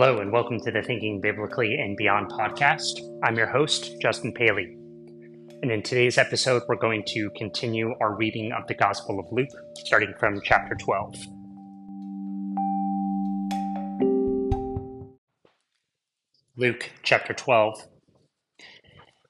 Hello, and welcome to the Thinking Biblically and Beyond podcast. I'm your host, Justin Paley. And in today's episode, we're going to continue our reading of the Gospel of Luke, starting from chapter 12. Luke chapter 12.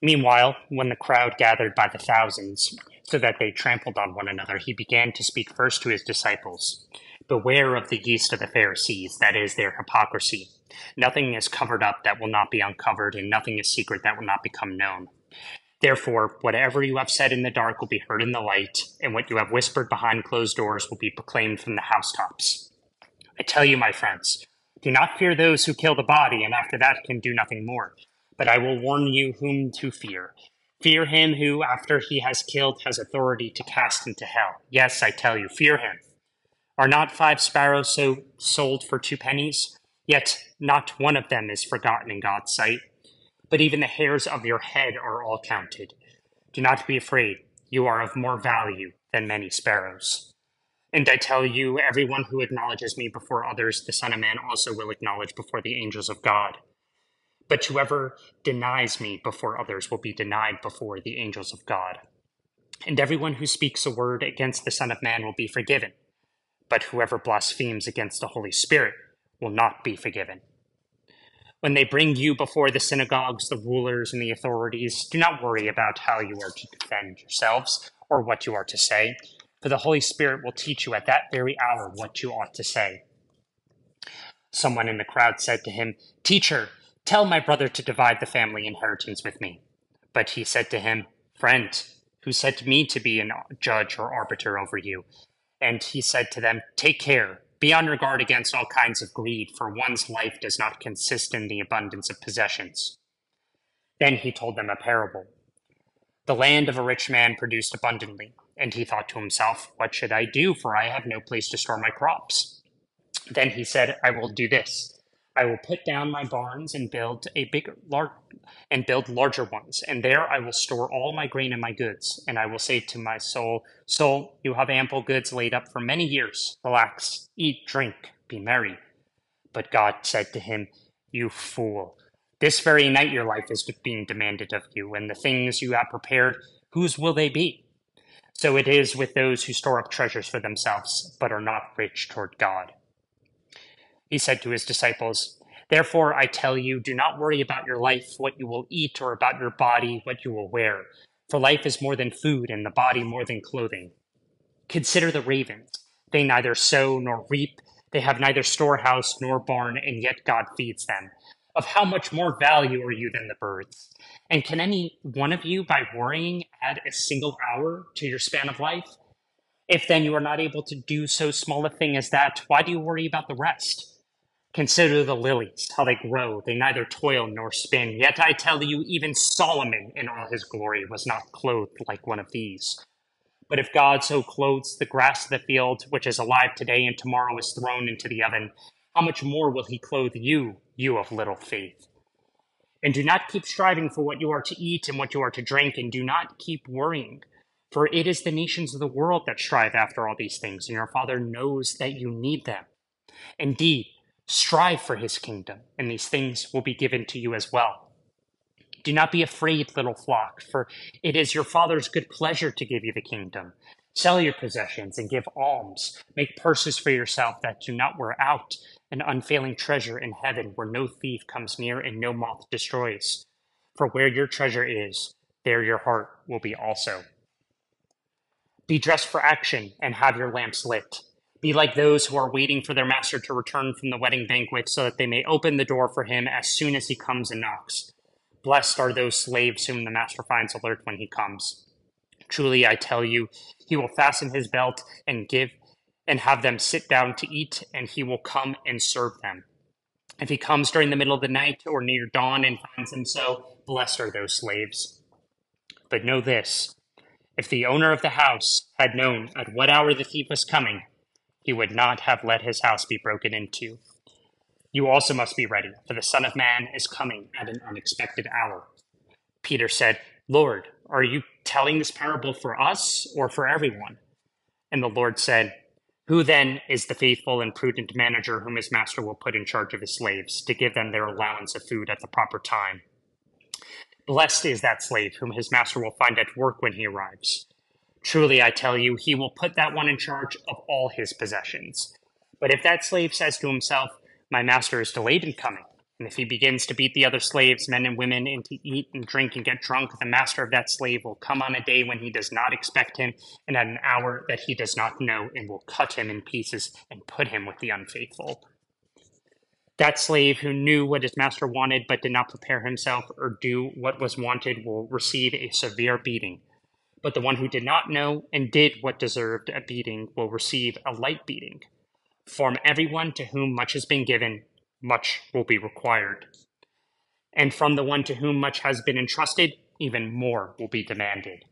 Meanwhile, when the crowd gathered by the thousands, so that they trampled on one another, he began to speak first to his disciples Beware of the yeast of the Pharisees, that is, their hypocrisy. Nothing is covered up that will not be uncovered, and nothing is secret that will not become known. Therefore, whatever you have said in the dark will be heard in the light, and what you have whispered behind closed doors will be proclaimed from the housetops. I tell you, my friends, do not fear those who kill the body, and after that can do nothing more. But I will warn you whom to fear. Fear him who, after he has killed, has authority to cast into hell. Yes, I tell you, fear him. Are not five sparrows so sold for two pennies? Yet not one of them is forgotten in God's sight. But even the hairs of your head are all counted. Do not be afraid. You are of more value than many sparrows. And I tell you, everyone who acknowledges me before others, the Son of Man also will acknowledge before the angels of God. But whoever denies me before others will be denied before the angels of God. And everyone who speaks a word against the Son of Man will be forgiven but whoever blasphemes against the Holy Spirit will not be forgiven. When they bring you before the synagogues, the rulers, and the authorities, do not worry about how you are to defend yourselves or what you are to say, for the Holy Spirit will teach you at that very hour what you ought to say. Someone in the crowd said to him, Teacher, tell my brother to divide the family inheritance with me. But he said to him, Friend, who said me to be a judge or arbiter over you? And he said to them, Take care, be on your guard against all kinds of greed, for one's life does not consist in the abundance of possessions. Then he told them a parable. The land of a rich man produced abundantly, and he thought to himself, What should I do, for I have no place to store my crops? Then he said, I will do this. I will put down my barns and build a bigger, large, and build larger ones, and there I will store all my grain and my goods. And I will say to my soul, Soul, you have ample goods laid up for many years. Relax, eat, drink, be merry. But God said to him, You fool, this very night your life is being demanded of you, and the things you have prepared, whose will they be? So it is with those who store up treasures for themselves, but are not rich toward God he said to his disciples, Therefore, I tell you, do not worry about your life, what you will eat, or about your body, what you will wear. For life is more than food, and the body more than clothing. Consider the ravens. They neither sow nor reap, they have neither storehouse nor barn, and yet God feeds them. Of how much more value are you than the birds? And can any one of you, by worrying, add a single hour to your span of life? If then you are not able to do so small a thing as that, why do you worry about the rest? Consider the lilies, how they grow. They neither toil nor spin. Yet I tell you, even Solomon in all his glory was not clothed like one of these. But if God so clothes the grass of the field, which is alive today and tomorrow is thrown into the oven, how much more will he clothe you, you of little faith? And do not keep striving for what you are to eat and what you are to drink, and do not keep worrying. For it is the nations of the world that strive after all these things, and your Father knows that you need them. Indeed, Strive for his kingdom, and these things will be given to you as well. Do not be afraid, little flock, for it is your Father's good pleasure to give you the kingdom. Sell your possessions and give alms. Make purses for yourself that do not wear out, an unfailing treasure in heaven where no thief comes near and no moth destroys. For where your treasure is, there your heart will be also. Be dressed for action and have your lamps lit. Be like those who are waiting for their master to return from the wedding banquet so that they may open the door for him as soon as he comes and knocks. Blessed are those slaves whom the master finds alert when he comes. Truly, I tell you, he will fasten his belt and give and have them sit down to eat, and he will come and serve them. If he comes during the middle of the night or near dawn and finds them so, blessed are those slaves. But know this if the owner of the house had known at what hour the thief was coming, he would not have let his house be broken into. You also must be ready, for the Son of Man is coming at an unexpected hour. Peter said, Lord, are you telling this parable for us or for everyone? And the Lord said, Who then is the faithful and prudent manager whom his master will put in charge of his slaves to give them their allowance of food at the proper time? Blessed is that slave whom his master will find at work when he arrives. Truly, I tell you, he will put that one in charge of all his possessions. But if that slave says to himself, My master is delayed in coming, and if he begins to beat the other slaves, men and women, and to eat and drink and get drunk, the master of that slave will come on a day when he does not expect him, and at an hour that he does not know, and will cut him in pieces and put him with the unfaithful. That slave who knew what his master wanted but did not prepare himself or do what was wanted will receive a severe beating. But the one who did not know and did what deserved a beating will receive a light beating. From everyone to whom much has been given, much will be required. And from the one to whom much has been entrusted, even more will be demanded.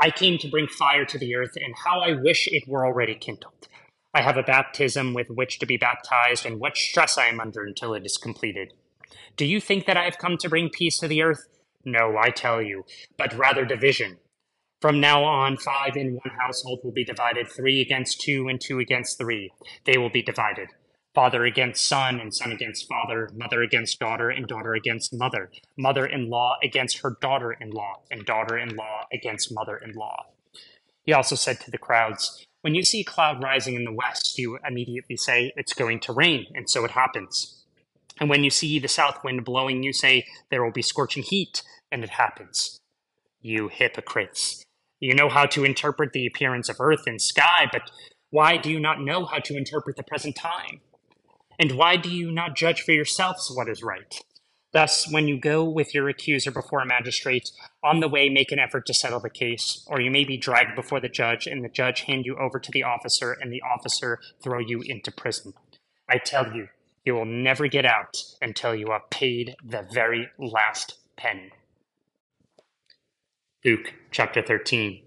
I came to bring fire to the earth, and how I wish it were already kindled. I have a baptism with which to be baptized, and what stress I am under until it is completed. Do you think that I have come to bring peace to the earth? No, I tell you, but rather division. From now on, five in one household will be divided, three against two, and two against three. They will be divided. Father against son, and son against father, mother against daughter, and daughter against mother, mother in law against her daughter in law, and daughter in law against mother in law. He also said to the crowds, when you see cloud rising in the west, you immediately say it's going to rain, and so it happens. And when you see the south wind blowing, you say there will be scorching heat, and it happens. You hypocrites. You know how to interpret the appearance of earth and sky, but why do you not know how to interpret the present time? And why do you not judge for yourselves what is right? Thus, when you go with your accuser before a magistrate, on the way make an effort to settle the case, or you may be dragged before the judge, and the judge hand you over to the officer, and the officer throw you into prison. I tell you, you will never get out until you are paid the very last penny. Luke chapter 13.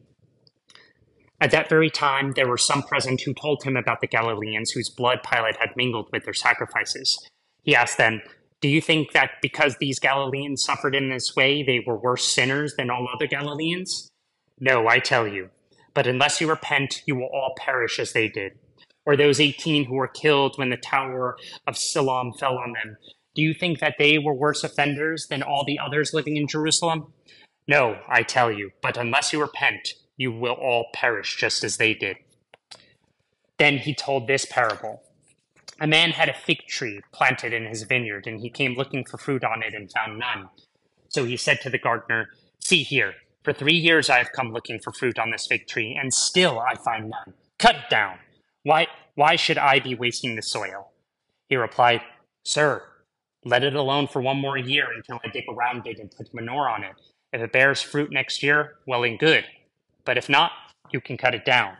At that very time, there were some present who told him about the Galileans whose blood Pilate had mingled with their sacrifices. He asked them, do you think that because these Galileans suffered in this way, they were worse sinners than all other Galileans? No, I tell you. But unless you repent, you will all perish as they did. Or those 18 who were killed when the Tower of Siloam fell on them. Do you think that they were worse offenders than all the others living in Jerusalem? No, I tell you. But unless you repent, you will all perish just as they did. Then he told this parable. A man had a fig tree planted in his vineyard, and he came looking for fruit on it and found none. So he said to the gardener, See here, for three years I have come looking for fruit on this fig tree, and still I find none. Cut it down. Why, why should I be wasting the soil? He replied, Sir, let it alone for one more year until I dig around it and put manure on it. If it bears fruit next year, well and good. But if not, you can cut it down.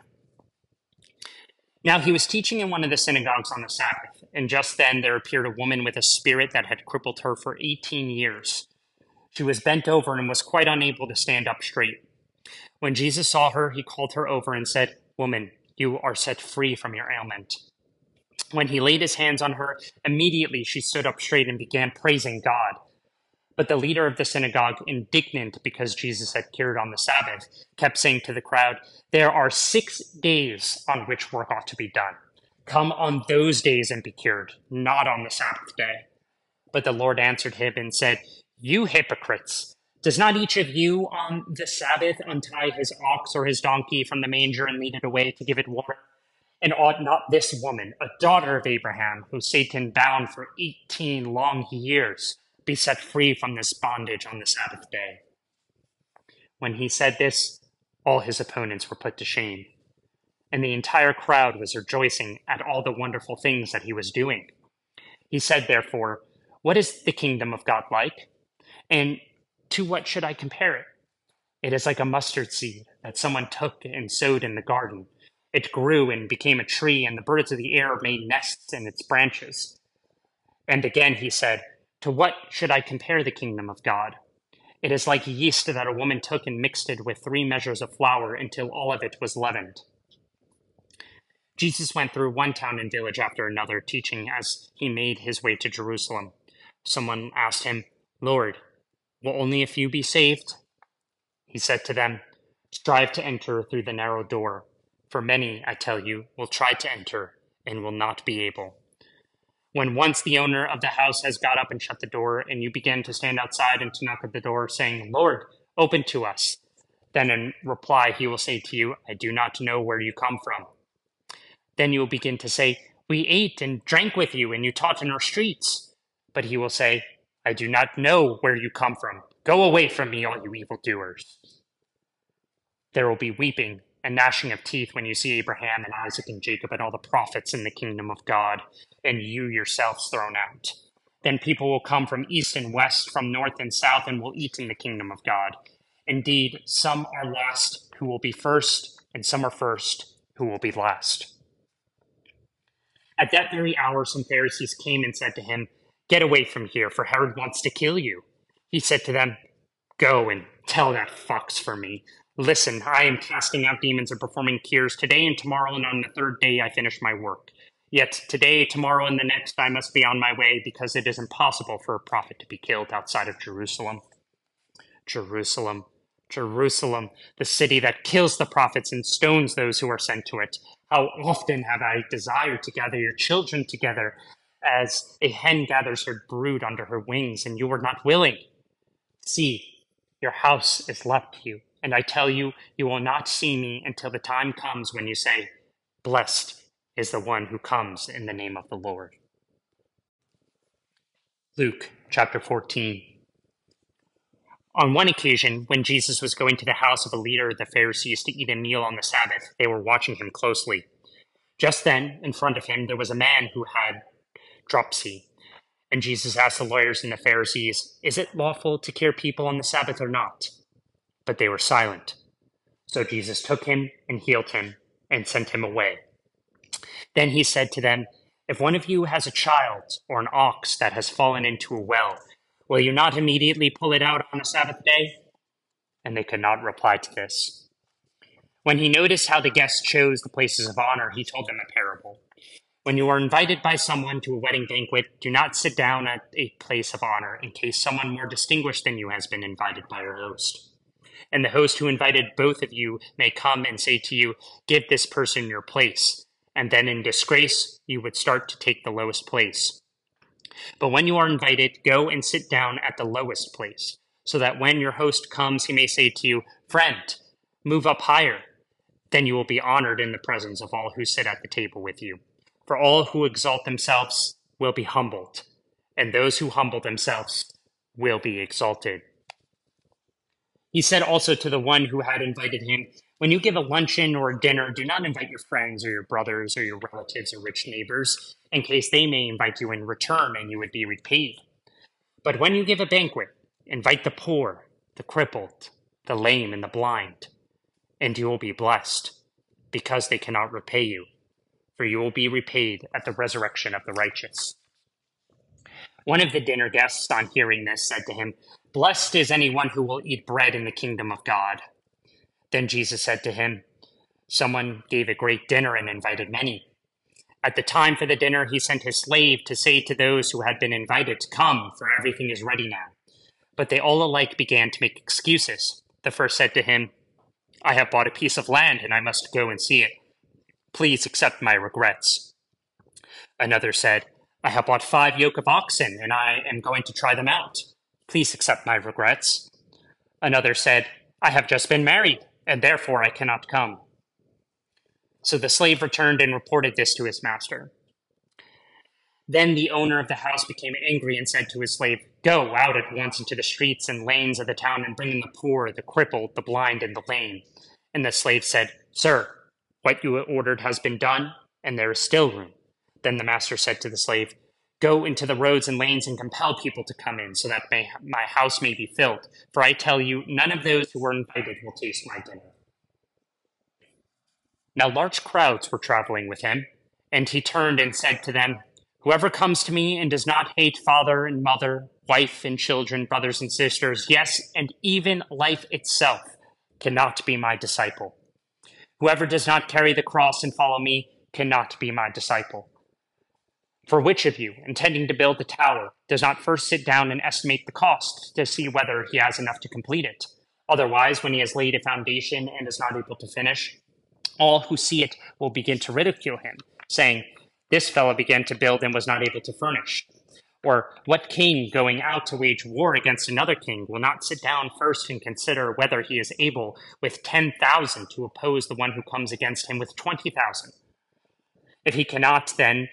Now he was teaching in one of the synagogues on the Sabbath, and just then there appeared a woman with a spirit that had crippled her for 18 years. She was bent over and was quite unable to stand up straight. When Jesus saw her, he called her over and said, Woman, you are set free from your ailment. When he laid his hands on her, immediately she stood up straight and began praising God. But the leader of the synagogue, indignant because Jesus had cured on the Sabbath, kept saying to the crowd, There are six days on which work ought to be done. Come on those days and be cured, not on the Sabbath day. But the Lord answered him and said, You hypocrites! Does not each of you on the Sabbath untie his ox or his donkey from the manger and lead it away to give it water? And ought not this woman, a daughter of Abraham, who Satan bound for eighteen long years, be set free from this bondage on the Sabbath day. When he said this, all his opponents were put to shame, and the entire crowd was rejoicing at all the wonderful things that he was doing. He said, therefore, What is the kingdom of God like? And to what should I compare it? It is like a mustard seed that someone took and sowed in the garden. It grew and became a tree, and the birds of the air made nests in its branches. And again he said, to what should I compare the kingdom of God? It is like yeast that a woman took and mixed it with three measures of flour until all of it was leavened. Jesus went through one town and village after another, teaching as he made his way to Jerusalem. Someone asked him, Lord, will only a few be saved? He said to them, Strive to enter through the narrow door, For many, I tell you, will try to enter and will not be able. When once the owner of the house has got up and shut the door, and you begin to stand outside and to knock at the door, saying, Lord, open to us, then in reply he will say to you, I do not know where you come from. Then you will begin to say, We ate and drank with you, and you taught in our streets. But he will say, I do not know where you come from. Go away from me, all you evildoers. There will be weeping and gnashing of teeth when you see Abraham and Isaac and Jacob and all the prophets in the kingdom of God, and you yourselves thrown out. Then people will come from east and west, from north and south, and will eat in the kingdom of God. Indeed, some are last who will be first, and some are first who will be last. At that very hour, some Pharisees came and said to him, Get away from here, for Herod wants to kill you. He said to them, Go and tell that fox for me. Listen, I am casting out demons and performing cures today and tomorrow, and on the third day I finish my work. Yet today, tomorrow, and the next I must be on my way, because it is impossible for a prophet to be killed outside of Jerusalem. Jerusalem, Jerusalem, the city that kills the prophets and stones those who are sent to it. How often have I desired to gather your children together as a hen gathers her brood under her wings, and you were not willing? See, your house is left you and I tell you, you will not see me until the time comes when you say, Blessed is the one who comes in the name of the Lord. Luke chapter 14. On one occasion, when Jesus was going to the house of a leader of the Pharisees to eat a meal on the Sabbath, they were watching him closely. Just then, in front of him, there was a man who had dropsy. And Jesus asked the lawyers and the Pharisees, Is it lawful to cure people on the Sabbath or not? but they were silent. So Jesus took him and healed him and sent him away. Then he said to them, If one of you has a child or an ox that has fallen into a well, will you not immediately pull it out on the Sabbath day? And they could not reply to this. When he noticed how the guests chose the places of honor, he told them a parable. When you are invited by someone to a wedding banquet, do not sit down at a place of honor in case someone more distinguished than you has been invited by your host and the host who invited both of you may come and say to you, Give this person your place. And then in disgrace, you would start to take the lowest place. But when you are invited, go and sit down at the lowest place, so that when your host comes, he may say to you, Friend, move up higher. Then you will be honored in the presence of all who sit at the table with you. For all who exalt themselves will be humbled, and those who humble themselves will be exalted. He said also to the one who had invited him, When you give a luncheon or a dinner, do not invite your friends or your brothers or your relatives or rich neighbors, in case they may invite you in return and you would be repaid. But when you give a banquet, invite the poor, the crippled, the lame, and the blind, and you will be blessed, because they cannot repay you, for you will be repaid at the resurrection of the righteous. One of the dinner guests, on hearing this, said to him, Blessed is anyone who will eat bread in the kingdom of God. Then Jesus said to him, Someone gave a great dinner and invited many. At the time for the dinner, he sent his slave to say to those who had been invited, Come, for everything is ready now. But they all alike began to make excuses. The first said to him, I have bought a piece of land and I must go and see it. Please accept my regrets. Another said, I have bought five yoke of oxen and I am going to try them out. Please accept my regrets. Another said, I have just been married, and therefore I cannot come. So the slave returned and reported this to his master. Then the owner of the house became angry and said to his slave, Go out at once into the streets and lanes of the town and bring in the poor, the crippled, the blind, and the lame. And the slave said, Sir, what you ordered has been done, and there is still room. Then the master said to the slave, Go into the roads and lanes and compel people to come in, so that may, my house may be filled. For I tell you, none of those who were invited will taste my dinner. Now large crowds were traveling with him, and he turned and said to them, Whoever comes to me and does not hate father and mother, wife and children, brothers and sisters, yes, and even life itself, cannot be my disciple. Whoever does not carry the cross and follow me cannot be my disciple. For which of you, intending to build a tower, does not first sit down and estimate the cost to see whether he has enough to complete it? Otherwise, when he has laid a foundation and is not able to finish, All who see it will begin to ridicule him, saying, This fellow began to build and was not able to furnish. Or, what king going out to wage war against another king will not sit down first and consider whether he is able with 10,000 to oppose the one who comes against him with 20,000? If he cannot, then,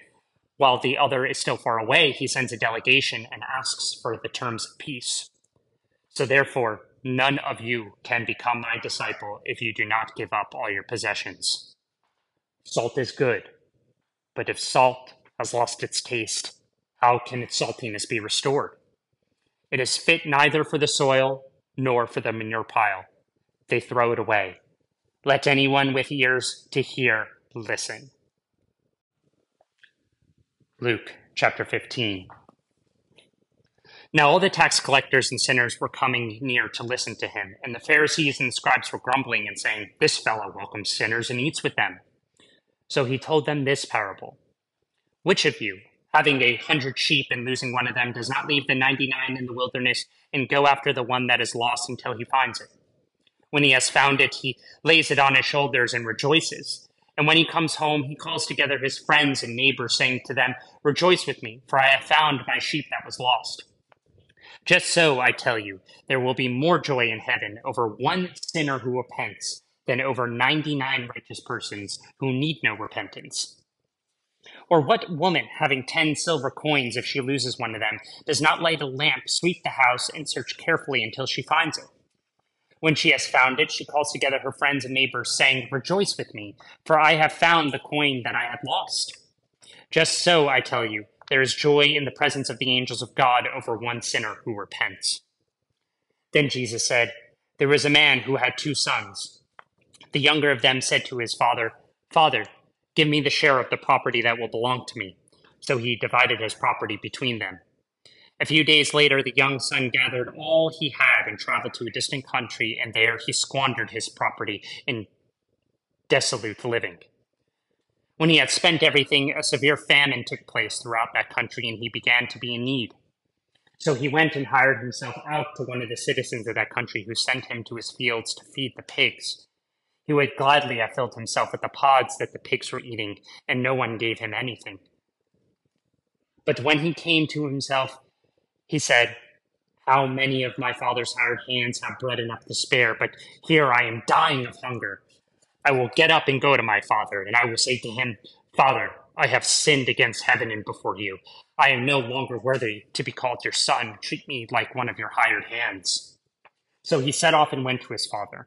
while the other is still far away, he sends a delegation and asks for the terms of peace. So therefore, none of you can become my disciple if you do not give up all your possessions. Salt is good, but if salt has lost its taste, how can its saltiness be restored? It is fit neither for the soil nor for the manure pile. They throw it away. Let anyone with ears to hear listen. Luke chapter 15. Now all the tax collectors and sinners were coming near to listen to him, and the Pharisees and the scribes were grumbling and saying, This fellow welcomes sinners and eats with them. So he told them this parable Which of you, having a hundred sheep and losing one of them, does not leave the ninety nine in the wilderness and go after the one that is lost until he finds it. When he has found it, he lays it on his shoulders and rejoices. And when he comes home, he calls together his friends and neighbors, saying to them, Rejoice with me, for I have found my sheep that was lost. Just so, I tell you, there will be more joy in heaven over one sinner who repents than over 99 righteous persons who need no repentance. Or what woman, having ten silver coins, if she loses one of them, does not light a lamp, sweep the house, and search carefully until she finds it? When she has found it, she calls together her friends and neighbors, saying, Rejoice with me, for I have found the coin that I had lost. Just so, I tell you, there is joy in the presence of the angels of God over one sinner who repents. Then Jesus said, There was a man who had two sons. The younger of them said to his father, Father, give me the share of the property that will belong to me. So he divided his property between them. A few days later, the young son gathered all he had and traveled to a distant country, and there he squandered his property in dissolute living. When he had spent everything, a severe famine took place throughout that country, and he began to be in need. So he went and hired himself out to one of the citizens of that country, who sent him to his fields to feed the pigs. He would gladly have filled himself with the pods that the pigs were eating, and no one gave him anything. But when he came to himself, he said, How many of my father's hired hands have bread enough to spare, but here I am dying of hunger. I will get up and go to my father, and I will say to him, Father, I have sinned against heaven and before you. I am no longer worthy to be called your son. Treat me like one of your hired hands. So he set off and went to his father.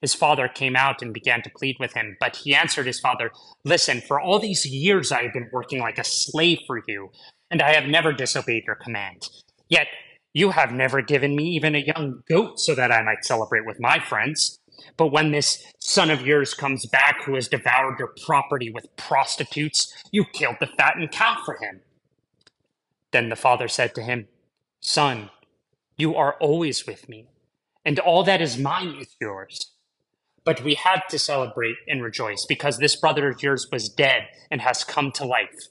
His father came out and began to plead with him, but he answered his father, Listen, for all these years I have been working like a slave for you, and I have never disobeyed your command. Yet you have never given me even a young goat so that I might celebrate with my friends. But when this son of yours comes back who has devoured your property with prostitutes, you killed the fattened cow for him. Then the father said to him, Son, you are always with me, and all that is mine is yours. But we had to celebrate and rejoice because this brother of yours was dead and has come to life.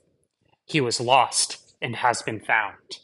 He was lost and has been found.